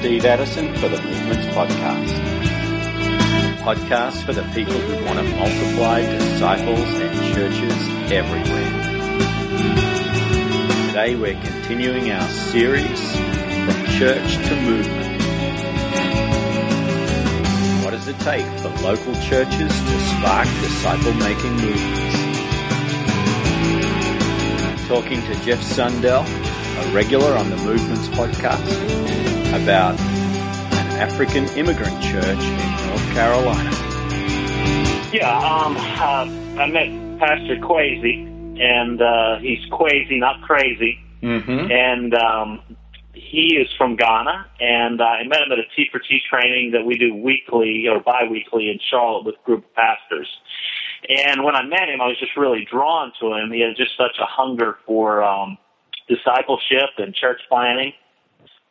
Steve Addison for the Movements Podcast. Podcast for the people who want to multiply disciples and churches everywhere. Today we're continuing our series from church to movement. What does it take for local churches to spark disciple making movements? Talking to Jeff Sundell, a regular on the Movements podcast, about an African immigrant church in North Carolina. Yeah, um, uh, I met Pastor Qwesi, and uh, he's Qwesi, not crazy. Mm-hmm. And um, he is from Ghana, and I met him at a T for T training that we do weekly or bi-weekly in Charlotte with a group of pastors. And when I met him, I was just really drawn to him. He had just such a hunger for um, discipleship and church planting.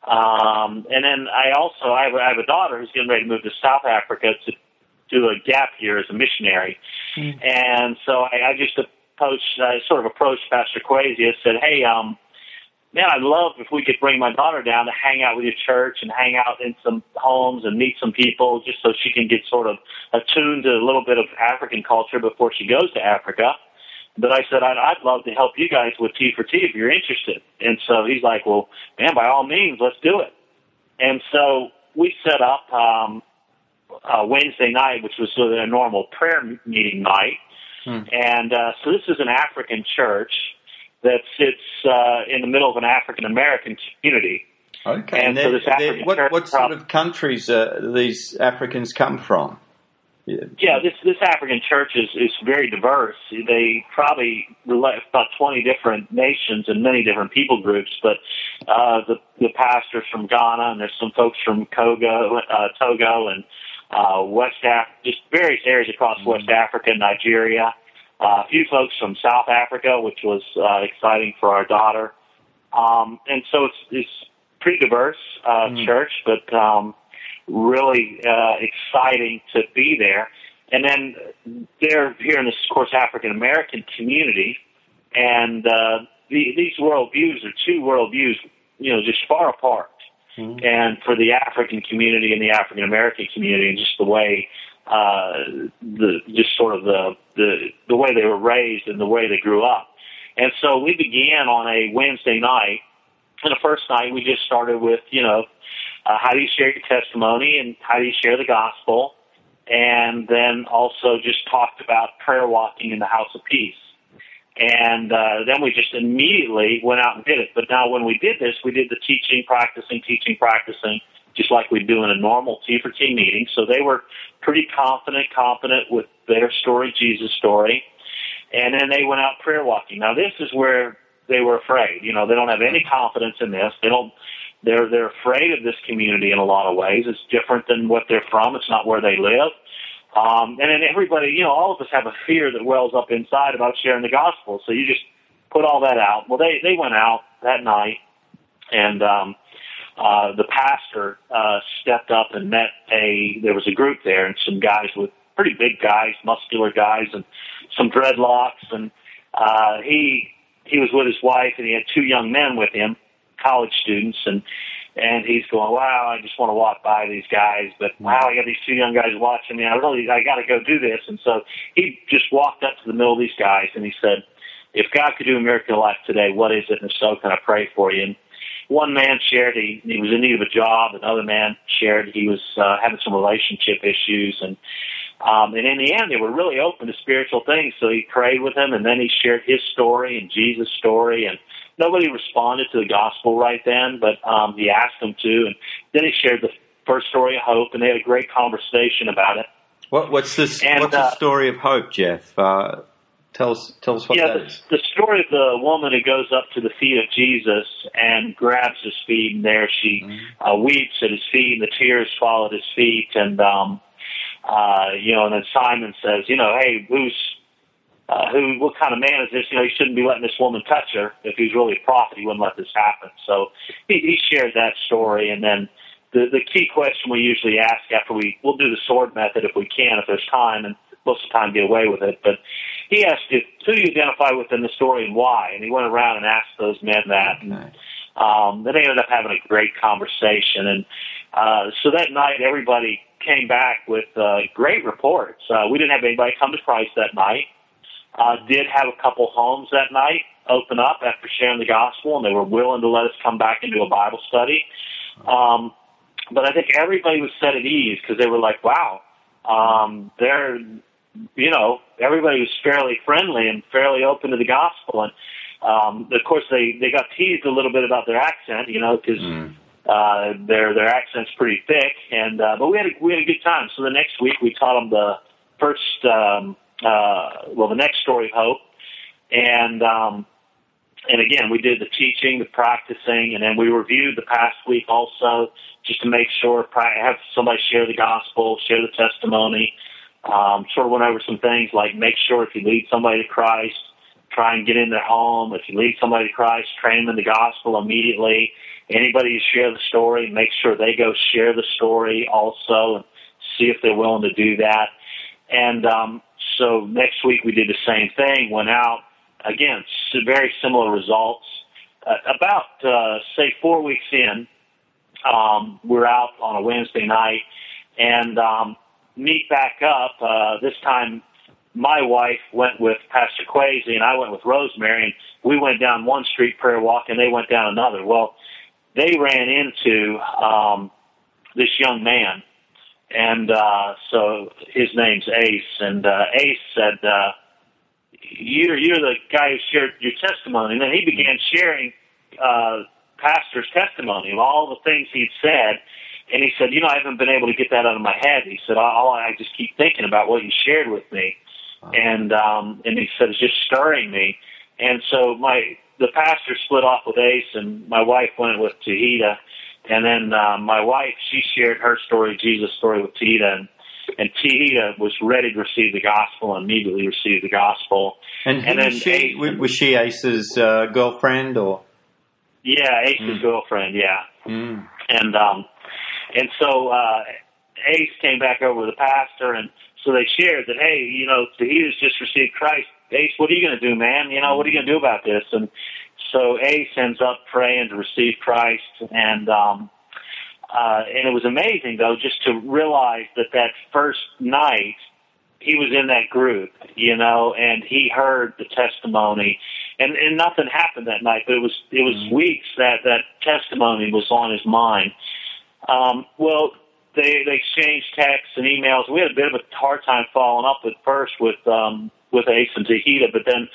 Um, and then I also I have, I have a daughter who's getting ready to move to South Africa to do a gap year as a missionary. And so I, I just approached, I sort of approached Pastor and said, "Hey, um, man, I'd love if we could bring my daughter down to hang out with your church and hang out in some homes and meet some people, just so she can get sort of attuned to a little bit of African culture before she goes to Africa." But I said, I'd, I'd love to help you guys with T for T if you're interested. And so he's like, well, man, by all means, let's do it. And so we set up um, uh, Wednesday night, which was sort of a normal prayer meeting night. And uh, so this is an African church that sits uh, in the middle of an African American community. Okay. And so this African what, church what sort prob- of countries uh, these Africans come from? Yeah. This this African church is is very diverse. They probably relate about twenty different nations and many different people groups. But uh, the the pastors from Ghana and there's some folks from Togo, uh, Togo and uh, West Africa, just various areas across West Africa, Nigeria. Uh, a few folks from South Africa, which was uh, exciting for our daughter. Um, and so it's it's pretty diverse uh, church, but um, really uh, exciting to be there. And then they're here in this, of course, African American community, and uh, the, these worldviews are two worldviews, you know, just far apart. And for the African community and the African American community, and just the way, uh, the just sort of the the the way they were raised and the way they grew up. And so we began on a Wednesday night. And the first night we just started with, you know, uh, how do you share your testimony and how do you share the gospel? And then also just talked about prayer walking in the house of peace. And uh, then we just immediately went out and did it. But now when we did this, we did the teaching, practicing, teaching, practicing, just like we do in a normal T for T meeting. So they were pretty confident, confident with their story, Jesus' story. And then they went out prayer walking. Now this is where they were afraid. You know, they don't have any confidence in this. They don't. They're they're afraid of this community in a lot of ways. It's different than what they're from. It's not where they live. Um, and then everybody, you know, all of us have a fear that wells up inside about sharing the gospel. So you just put all that out. Well, they they went out that night, and um, uh, the pastor uh, stepped up and met a. There was a group there, and some guys with pretty big guys, muscular guys, and some dreadlocks, and uh, he he was with his wife, and he had two young men with him, college students, and and he's going, wow, I just want to walk by these guys, but wow, I got these two young guys watching me. I really, I got to go do this. And so he just walked up to the middle of these guys and he said, if God could do a miracle in life today, what is it? And if so, can I pray for you? And one man shared he, he was in need of a job. Another man shared he was uh, having some relationship issues. And um, and in the end, they were really open to spiritual things. So he prayed with him, and then he shared his story and Jesus' story. And nobody responded to the gospel right then, but um, he asked them to. And then he shared the first story of hope, and they had a great conversation about it. What, what's this? And, what's uh, the story of hope, Jeff? Uh, tell us. Tell us what yeah, that the, is. the story of the woman who goes up to the feet of Jesus and grabs his feet, and there she uh, weeps at his feet, and the tears fall at his feet, and um, uh, you know, and then Simon says, you know, hey, who's uh, who? What kind of man is this? You know, he shouldn't be letting this woman touch her. If he was really a prophet, he wouldn't let this happen. So he, he shared that story, and then the the key question we usually ask after we we'll do the sword method if we can, if there's time, and most of the time get away with it. But he asked if who do you identify with in the story and why, and he went around and asked those men that. And, um, then they ended up having a great conversation, and Uh, so that night, everybody came back with uh, great reports. Uh, we didn't have anybody come to Christ that night. Uh, did have a couple homes that night open up after sharing the gospel, and they were willing to let us come back into a Bible study. Um, but I think everybody was set at ease because they were like, "Wow, um, they're, you know, everybody was fairly friendly and fairly open to the gospel." And um, of course, they they got teased a little bit about their accent, you know, because. Mm. Uh, their their accent's pretty thick, and uh, but we had a, we had a good time. So the next week we taught them the first, um, uh, well, the next story of hope, and um, and again, we did the teaching, the practicing, and then we reviewed the past week also, just to make sure have somebody share the gospel, share the testimony. Um, sort of went over some things like make sure if you lead somebody to Christ, try and get in their home. If you lead somebody to Christ, train them in the gospel immediately. Anybody who share the story, make sure they go share the story also and see if they're willing to do that. And um, so next week we did the same thing. Went out again, very similar results. Uh, about uh, say four weeks in, um, we're out on a Wednesday night and um, meet back up. Uh, this time, my wife went with Pastor Qwesi and I went with Rosemary, and we went down one street prayer walk and they went down another. Well, they ran into um, this young man, and uh, so his name's Ace, and uh, Ace said. Uh, you're you're the guy who shared your testimony. And then he began sharing uh, pastor's testimony of all the things he'd said. And he said, you know, I haven't been able to get that out of my head. He said, all I just keep thinking about what you shared with me. And um, and he said it's just stirring me. And so my the pastor split off with Ace, and my wife went with Tahita. And then uh, my wife, she shared her story, Jesus' story with Tahita, and and Tia was ready to receive the gospel and immediately received the gospel. And, and then she, Ace, was she Ace's uh, girlfriend or? Yeah, Ace's mm. girlfriend. Yeah, mm. and um, and so uh, Ace came back over with the pastor, and so they shared that hey, you know, Tahita's just received Christ. Ace, what are you going to do, man? You know, what are you going to do about this? And so Ace ends up praying to receive Christ, and um, uh, and it was amazing though just to realize that that first night he was in that group, you know, and he heard the testimony, and and nothing happened that night, but it was it was mm-hmm. weeks that that testimony was on his mind. Um, well, they they exchanged texts and emails. We had a bit of a hard time following up at first with um, with Ace and Tahita, but then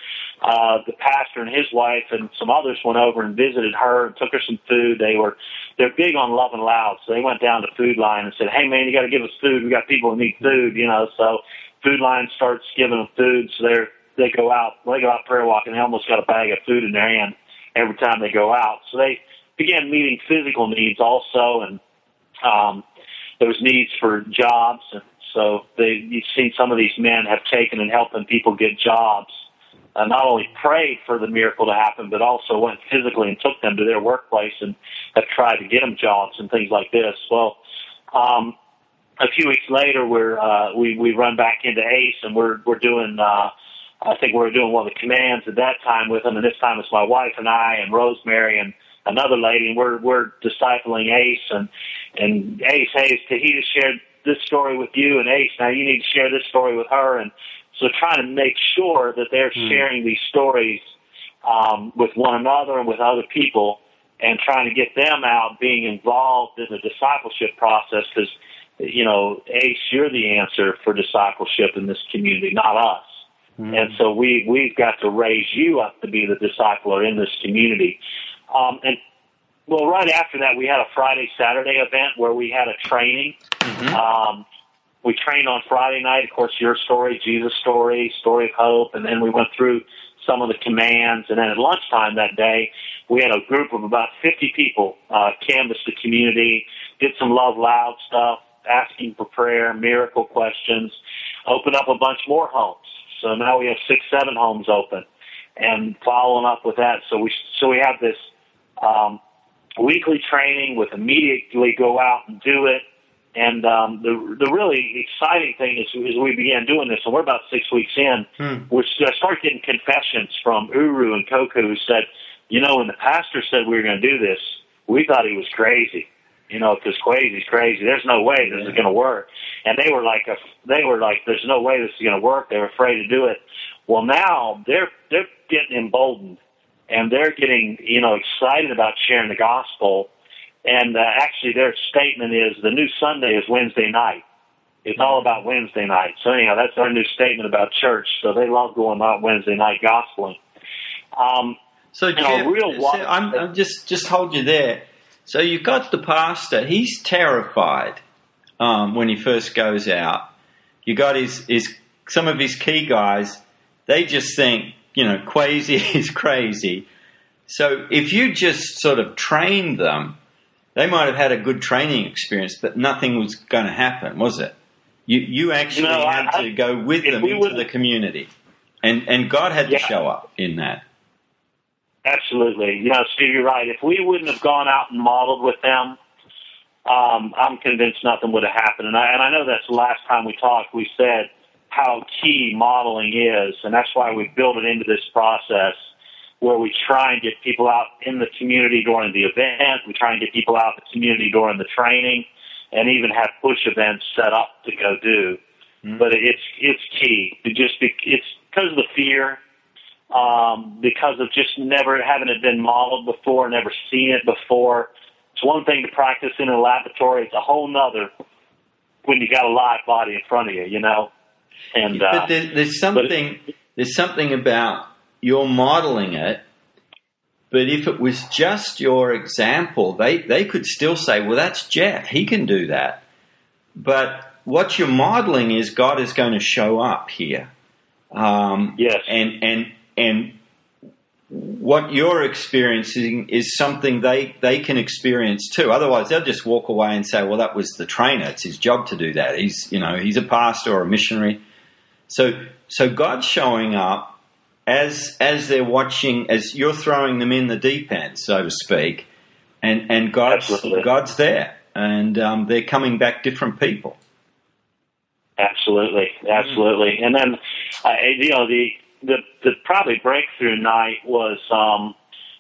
uh, the pastor and his wife and some others went over and visited her and took her some food. They were they're big on love and loud, so they went down to Food Lion and said, "Hey man, you got to give us food. We got people who need food, you know." So Food Lion starts giving them food. So they they go out they go out prayer walking. They almost got a bag of food in their hand every time they go out. So they began meeting physical needs also, and um, there was needs for jobs and so they, you've seen some of these men have taken and helping people get jobs. Uh, not only prayed for the miracle to happen, but also went physically and took them to their workplace and have tried to get them jobs and things like this. Well, um, a few weeks later, we're uh, we we run back into Ace and we're we're doing. Uh, I think we we're doing one of the commands at that time with him, and this time it's my wife and I and Rosemary and another lady, and we're we're discipling Ace and and Ace Hayes. He shared this story with you and Ace. Now you need to share this story with her. And so trying to make sure that they're mm. sharing these stories um, with one another and with other people and trying to get them out being involved in the discipleship process because, you know, Ace, you're the answer for discipleship in this community, not us. Mm. And so we, we've got to raise you up to be the discipler in this community. Um, and well, right after that, we had a Friday Saturday event where we had a training. Mm-hmm. Um, we trained on Friday night, of course, your story, Jesus' story, story of hope, and then we went through some of the commands. And then at lunchtime that day, we had a group of about 50 people uh, canvass the community, did some love loud stuff, asking for prayer, miracle questions, open up a bunch more homes. So now we have six, seven homes open, and following up with that. So we so we have this um, weekly training with immediately go out and do it. And um, the the really exciting thing is, is we began doing this, and we're about six weeks in. Hmm. We started getting confessions from Uru and Koku who said, "You know, when the pastor said we were going to do this, we thought he was crazy. you know, because Qwesi's crazy. There's no way this is going to work. And they were like, a, they were like, there's no way this is going to work. They were afraid to do it. Well, now they're they're getting emboldened, and they're getting you know excited about sharing the gospel. And uh, actually, their statement is the new Sunday is Wednesday night. It's all about Wednesday night. So anyhow, that's our new statement about church. So they love going out Wednesday night gospeling. Um, so Jeff, know, real so I'm, I'm just just hold you there. So you've got the pastor. He's terrified um, when he first goes out. You got his his some of his key guys. They just think you know crazy is crazy. So if you just sort of trained them, they might have had a good training experience, but nothing was going to happen, was it? You you actually had I, to go with them into the community, and and God had yeah. to show up in that. Absolutely. You know, Steve, you're right. If we wouldn't have gone out and modeled with them, um, I'm convinced nothing would have happened. And I, and I know that's the last time we talked, we said how key modeling is, and that's why we built it into this process where we try and get people out in the community during the event. We try and get people out in the community during the training, and even have push events set up to go do. Mm-hmm. But it's it's key. It just be, it's because of the fear um, because of just never having it been modeled before, never seen it before. It's one thing to practice in a laboratory; it's a whole nother when you got a live body in front of you, you know. And uh, but there, there's something there's something about you're modeling it. But if it was just your example, they, they could still say, well, that's Jeff. He can do that. But what you're modeling is God is going to show up here. Um, yes. And, and and what you're experiencing is something they, they can experience too. Otherwise, they'll just walk away and say, "Well, that was the trainer. It's his job to do that. He's you know he's a pastor or a missionary." So so God's showing up as as they're watching, as you're throwing them in the deep end, so to speak, and and God's Absolutely. God's there, and um, they're coming back different people. Absolutely, absolutely, and then uh, you know the the the probably breakthrough night was um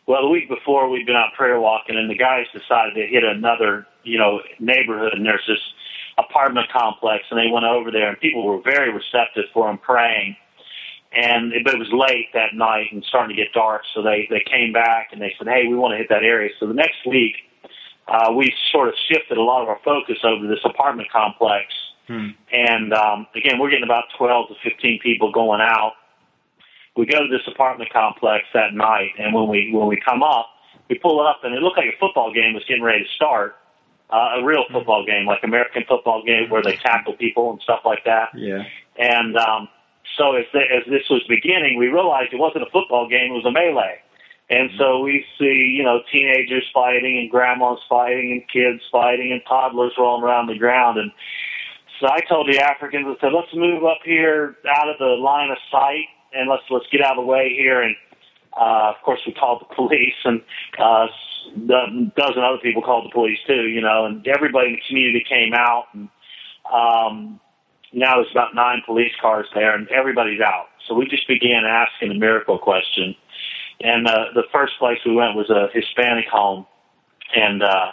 well the week before we'd been out prayer walking and the guys decided to hit another you know neighborhood and there's this apartment complex and they went over there and people were very receptive for them praying. And it, but it was late that night and starting to get dark so they they came back and they said hey we want to hit that area. So the next week uh we sort of shifted a lot of our focus over to this apartment complex. Hmm. and um again we're getting about 12 to 15 people going out we go to this apartment complex that night, and when we when we come up, we pull up, and it looked like a football game was getting ready to start. Uh, a real mm-hmm. football game, like American football game, where they tackle people and stuff like that. Yeah. And um, so as the, as this was beginning, we realized it wasn't a football game; it was a melee. And so we see, you know, teenagers fighting and grandmas fighting and kids fighting and toddlers rolling around the ground. And so I told the Africans, I said, let's move up here out of the line of sight and let's let's get out of the way here. And uh, of course, we called the police, and uh, a dozen other people called the police too. You know, and everybody in the community came out. And um, now there's about nine police cars there, and everybody's out. So we just began asking a miracle question. And uh, the first place we went was a Hispanic home, and uh,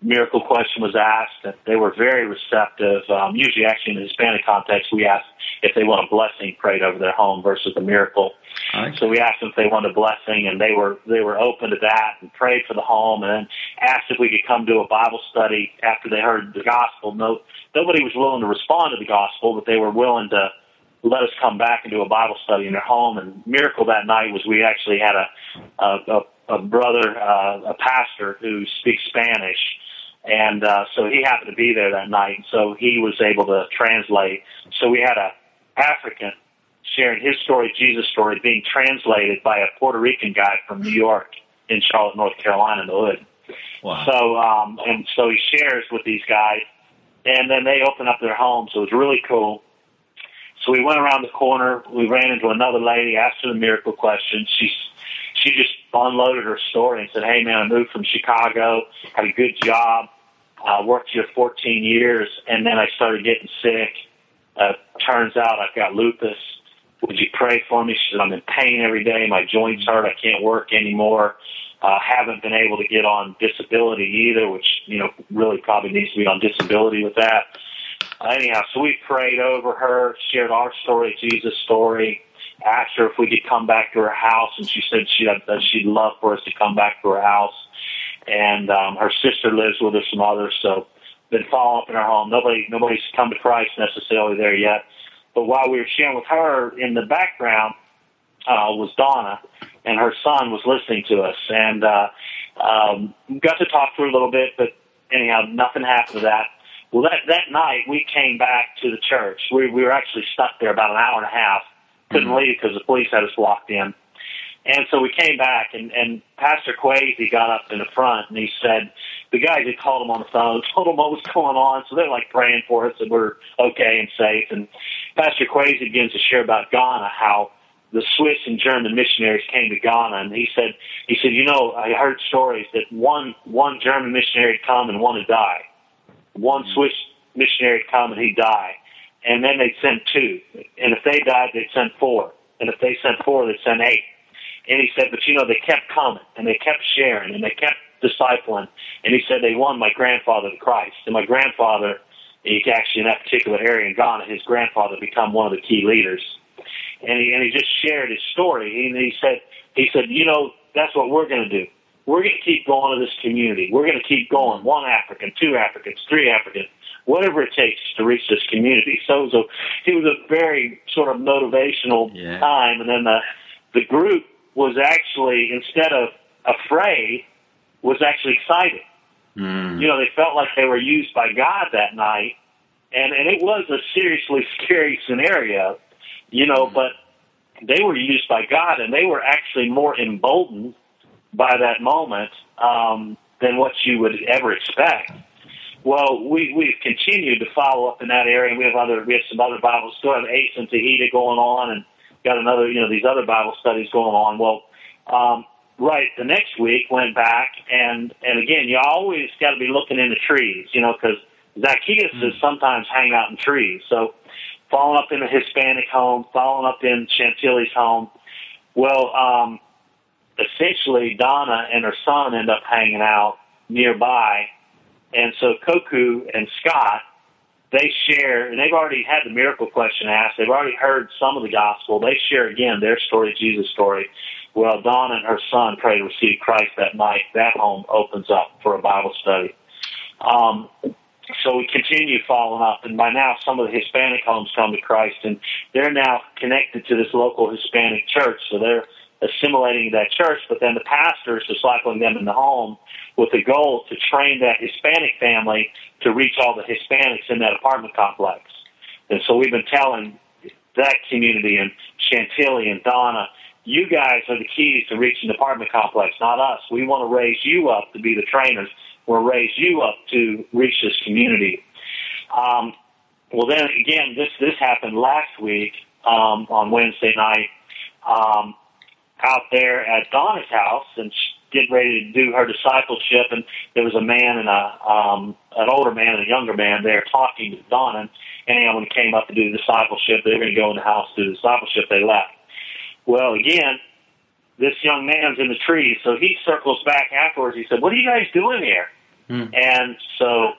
miracle question was asked, and they were very receptive. Um, usually, actually, in the Hispanic context, we ask if they want a blessing prayed over their home versus a miracle. Right. So we asked them if they wanted a blessing, and they were they were open to that and prayed for the home, and then asked if we could come to a Bible study after they heard the gospel. No, nobody was willing to respond to the gospel, but they were willing to let us come back and do a Bible study in their home. And miracle that night was we actually had a a, a, a brother, uh, a pastor who speaks Spanish and uh, so he happened to be there that night. So he was able to translate. So we had a African sharing his story, Jesus' story, being translated by a Puerto Rican guy from New York in Charlotte, North Carolina, in the hood. Wow. So um, and so he shares with these guys, and then they open up their home. So it was really cool. So we went around the corner. We ran into another lady, asked her the miracle question. She she just unloaded her story and said, "Hey man, I moved from Chicago, had a good job, uh, worked here 14 years, and then I started getting sick. Uh, turns out I've got lupus. Would you pray for me? She said, I'm in pain every day. My joints hurt. I can't work anymore. uh, haven't been able to get on disability either, which you know really probably needs to be on disability with that. Uh, anyhow, so we prayed over her, shared our story, Jesus' story, asked her if we could come back to her house, and she said she'd uh, she'd love for us to come back to her house. And um, her sister lives with her, some others, so been following up in her home. Nobody nobody's come to Christ necessarily there yet. But while we were sharing with her in the background uh, was Donna, and her son was listening to us, and uh, um, got to talk to her a little bit. But anyhow, nothing happened to that. Well, that that night we came back to the church. We we were actually stuck there about an hour and a half. Couldn't mm-hmm. leave because the police had us locked in. And so we came back, and, and Pastor Qwesi got up in the front, and he said, the guys had called him on the phone, told him what was going on, so they're like praying for us that we're okay and safe. And Pastor Qwesi begins to share about Ghana, how the Swiss and German missionaries came to Ghana, and he said, he said, you know, I heard stories that one one German missionary had come and one had died. One Swiss missionary had come and he'd die, and then they'd send two, and if they died, they'd send four, and if they sent four, they'd send eight. And he said, but you know, they kept coming and they kept sharing and they kept discipling. And he said they won my grandfather to Christ. And my grandfather, he actually in that particular area in Ghana, his grandfather become one of the key leaders. And he and he just shared his story. And he said he said, you know, that's what we're going to do. We're going to keep going to this community. We're going to keep going. One African, two Africans, three Africans, whatever it takes to reach this community. So it was a, it was a very sort of motivational yeah. time. And then the the group was actually instead of afraid, was actually excited. Mm. You know, they felt like they were used by God that night, and and it was a seriously scary scenario, you know, mm. but they were used by God, and they were actually more emboldened by that moment um, than what you would ever expect. Well, we we've continued to follow up in that area, and we have other we have some other Bibles. Still have Ace and Tahita going on, and got another, you know, these other Bible studies going on. Well, um, right, the next week went back, and and again, you always got to be looking in the trees, you know, because Zacchaeus mm. is sometimes hang out in trees. So, following up in the Hispanic home, following up in Chantilly's home. Well, um, essentially, Donna and her son end up hanging out nearby, and so Koku and Scott they share, and they've already had the miracle question asked. They've already heard some of the gospel. They share again their story, Jesus' story. Well, Dawn and her son pray to receive Christ that night. That home opens up for a Bible study. Um, so we continue following up, and by now some of the Hispanic homes come to Christ, and they're now connected to this local Hispanic church. So they're assimilating that church, but then the pastors is discipling them in the home with the goal to train that Hispanic family to reach all the Hispanics in that apartment complex. And so we've been telling that community and Chantilly and Donna, you guys are the keys to reaching the apartment complex, not us. We want to raise you up to be the trainers. We'll raise you up to reach this community. Um, well, then again, this this happened last week um, on Wednesday night. Um, out there at Donna's house and getting ready to do her discipleship, and there was a man and a um, an older man and a younger man there talking to Donna. And he came up to do the discipleship, they were going to go in the house to do the discipleship. They left. Well, again, this young man's in the trees, so he circles back afterwards. He said, "What are you guys doing here?" Hmm. And so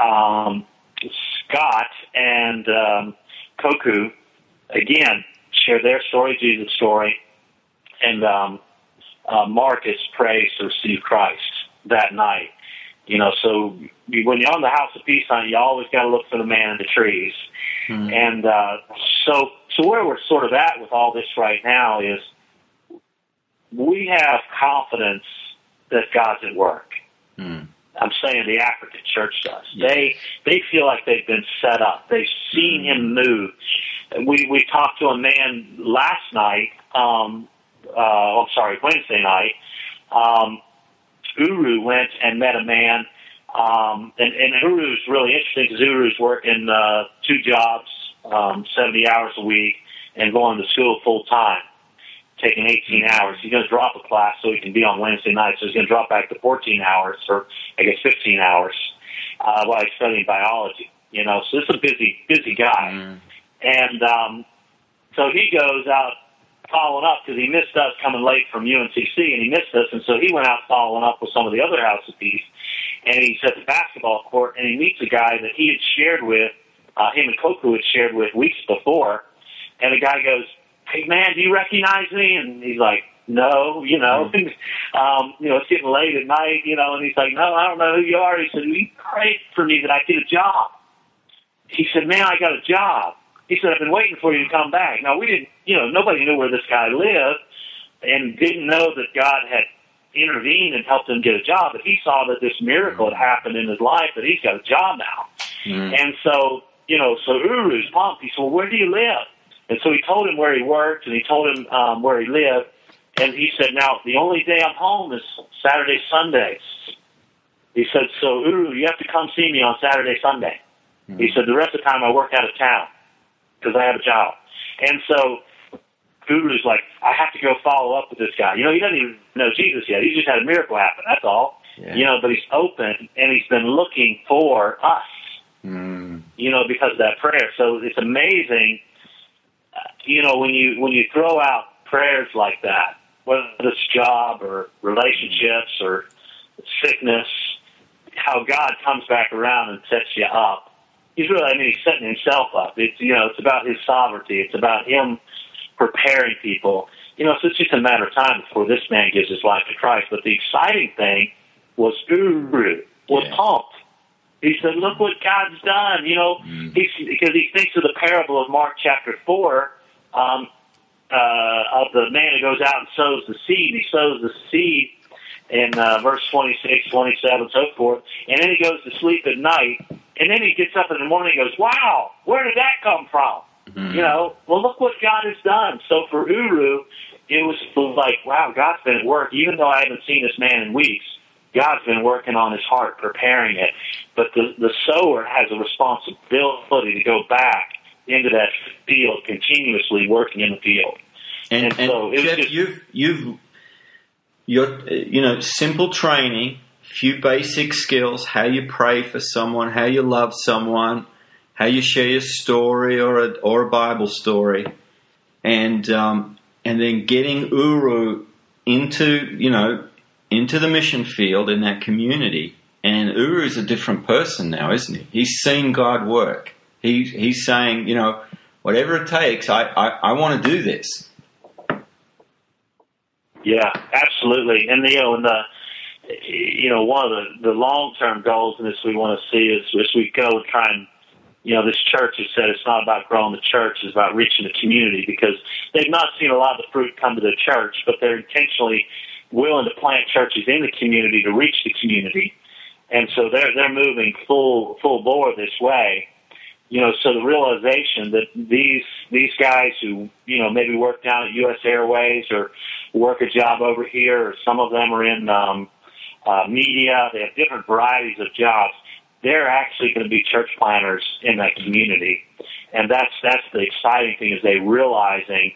um, Scott and um, Koku again share their story, Jesus' story and um, uh, Marcus prays to receive Christ that night. You know, so when you're on the House of Peace hunt, you always got to look for the man in the trees. Mm. And uh, so, so where we're sort of at with all this right now is we have confidence that God's at work. Mm. I'm saying the African church does. Yes. They they feel like they've been set up. They've seen mm. him move. We we talked to a man last night um, uh, I'm sorry, Wednesday night, um, Uru went and met a man, um, and, and Uru's really interesting because Uru's working uh, two jobs, um, 70 hours a week, and going to school full time, taking 18 hours. He's going to drop a class so he can be on Wednesday night, so he's going to drop back to 14 hours, or I guess 15 hours, uh, while he's studying biology. You know, so this is a busy, busy guy, mm. and um, so he goes out following up because he missed us coming late from UNCC and he missed us, and so he went out following up with some of the other House of Peace, and he's at the basketball court and he meets a guy that he had shared with, uh, him and Koku had shared with weeks before, and the guy goes, "Hey man, do you recognize me?" And he's like, "No, you know, mm-hmm. um, you know, it's getting late at night, you know," and he's like, "No, I don't know who you are." He said, "You prayed for me that I get a job." He said, "Man, I got a job." He said, I've been waiting for you to come back. Now, we didn't, you know, nobody knew where this guy lived and didn't know that God had intervened and helped him get a job, but he saw that this miracle had happened in his life, that he's got a job now. Mm. And so, you know, so Uru's pumped. He said, well, where do you live? And so he told him where he worked and he told him um, where he lived. And he said, now, the only day I'm home is Saturday, Sundays. He said, so Uru, you have to come see me on Saturday, Sunday. Mm. He said, the rest of the time I work out of town because I have a job. And so Uru's like, I have to go follow up with this guy. You know, he doesn't even know Jesus yet. He just had a miracle happen. That's all. Yeah. You know, but he's open and he's been looking for us. Mm. You know, because of that prayer. So it's amazing. Uh, you know, when you when you throw out prayers like that, whether it's job or relationships or sickness, how God comes back around and sets you up he's really, I mean, he's setting himself up. It's, you know, it's about his sovereignty. It's about him preparing people. You know, so it's just a matter of time before this man gives his life to Christ. But the exciting thing was Uru was yeah. pumped. He said, "Look what God's done." You know, mm. he's, because he thinks of the parable of Mark chapter four um, uh, of the man who goes out and sows the seed. He sows the seed in uh, verse 26, 27, so forth, and then he goes to sleep at night and then he gets up in the morning and goes, wow, where did that come from? Mm-hmm. You know, well, look what God has done. So for Uru, it was like, wow, God's been at work. Even though I haven't seen this man in weeks, God's been working on his heart, preparing it. But the, the sower has a responsibility to go back into that field, continuously working in the field. And, and, and so Jeff, just, you've, you've, your, you know, simple training few basic skills how you pray for someone, how you love someone, how you share your story or a, or a Bible story, and um, and then getting Uru into you know into the mission field in that community. And Uru is a different person now, isn't he? He's seen God work. He's he's saying, you know, whatever it takes, I, I, I want to do this. Yeah, absolutely. And you know, and the you know, one of the, the long term goals in this we want to see is as we go try and, you know, this church has said it's not about growing the church, it's about reaching the community because they've not seen a lot of the fruit come to the church, but they're intentionally willing to plant churches in the community to reach the community. And so they're, they're moving full, full bore this way. You know, so the realization that these, these guys who, you know, maybe work down at U.S. Airways or work a job over here, or some of them are in, um, uh, media. They have different varieties of jobs. They're actually going to be church planters in that community, and that's that's the exciting thing is they realizing.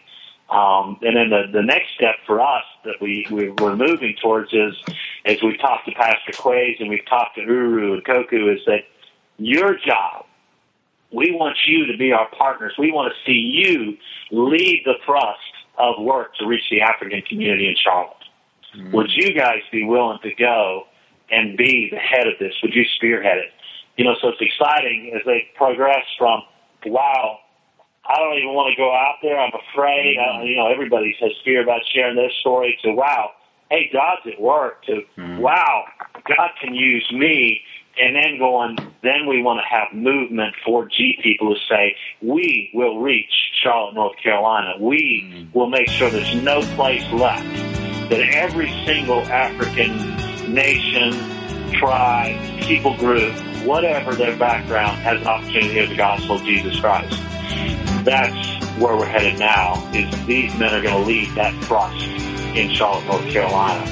Um, and then the, the next step for us that we, we we're moving towards is, as we've talked to Pastor Qwesi and we've talked to Uru and Koku, is that your job we want you to be our partners. We want to see you lead the thrust of work to reach the African community in Charlotte. Mm-hmm. Would you guys be willing to go and be the head of this? Would you spearhead it? You know, so it's exciting as they progress from, wow, I don't even want to go out there. I'm afraid. Mm-hmm. I, you know, everybody has fear about sharing their story. To wow, hey, God's at work. To mm-hmm. wow, God can use me. And then going, then we want to have movement for G people to say, we will reach Charlotte, North Carolina. We mm-hmm. will make sure there's no place left that every single African nation, tribe, people group, whatever their background, has an opportunity to hear the gospel of Jesus Christ. That's where we're headed now, is these men are going to lead that thrust in Charlotte, North Carolina.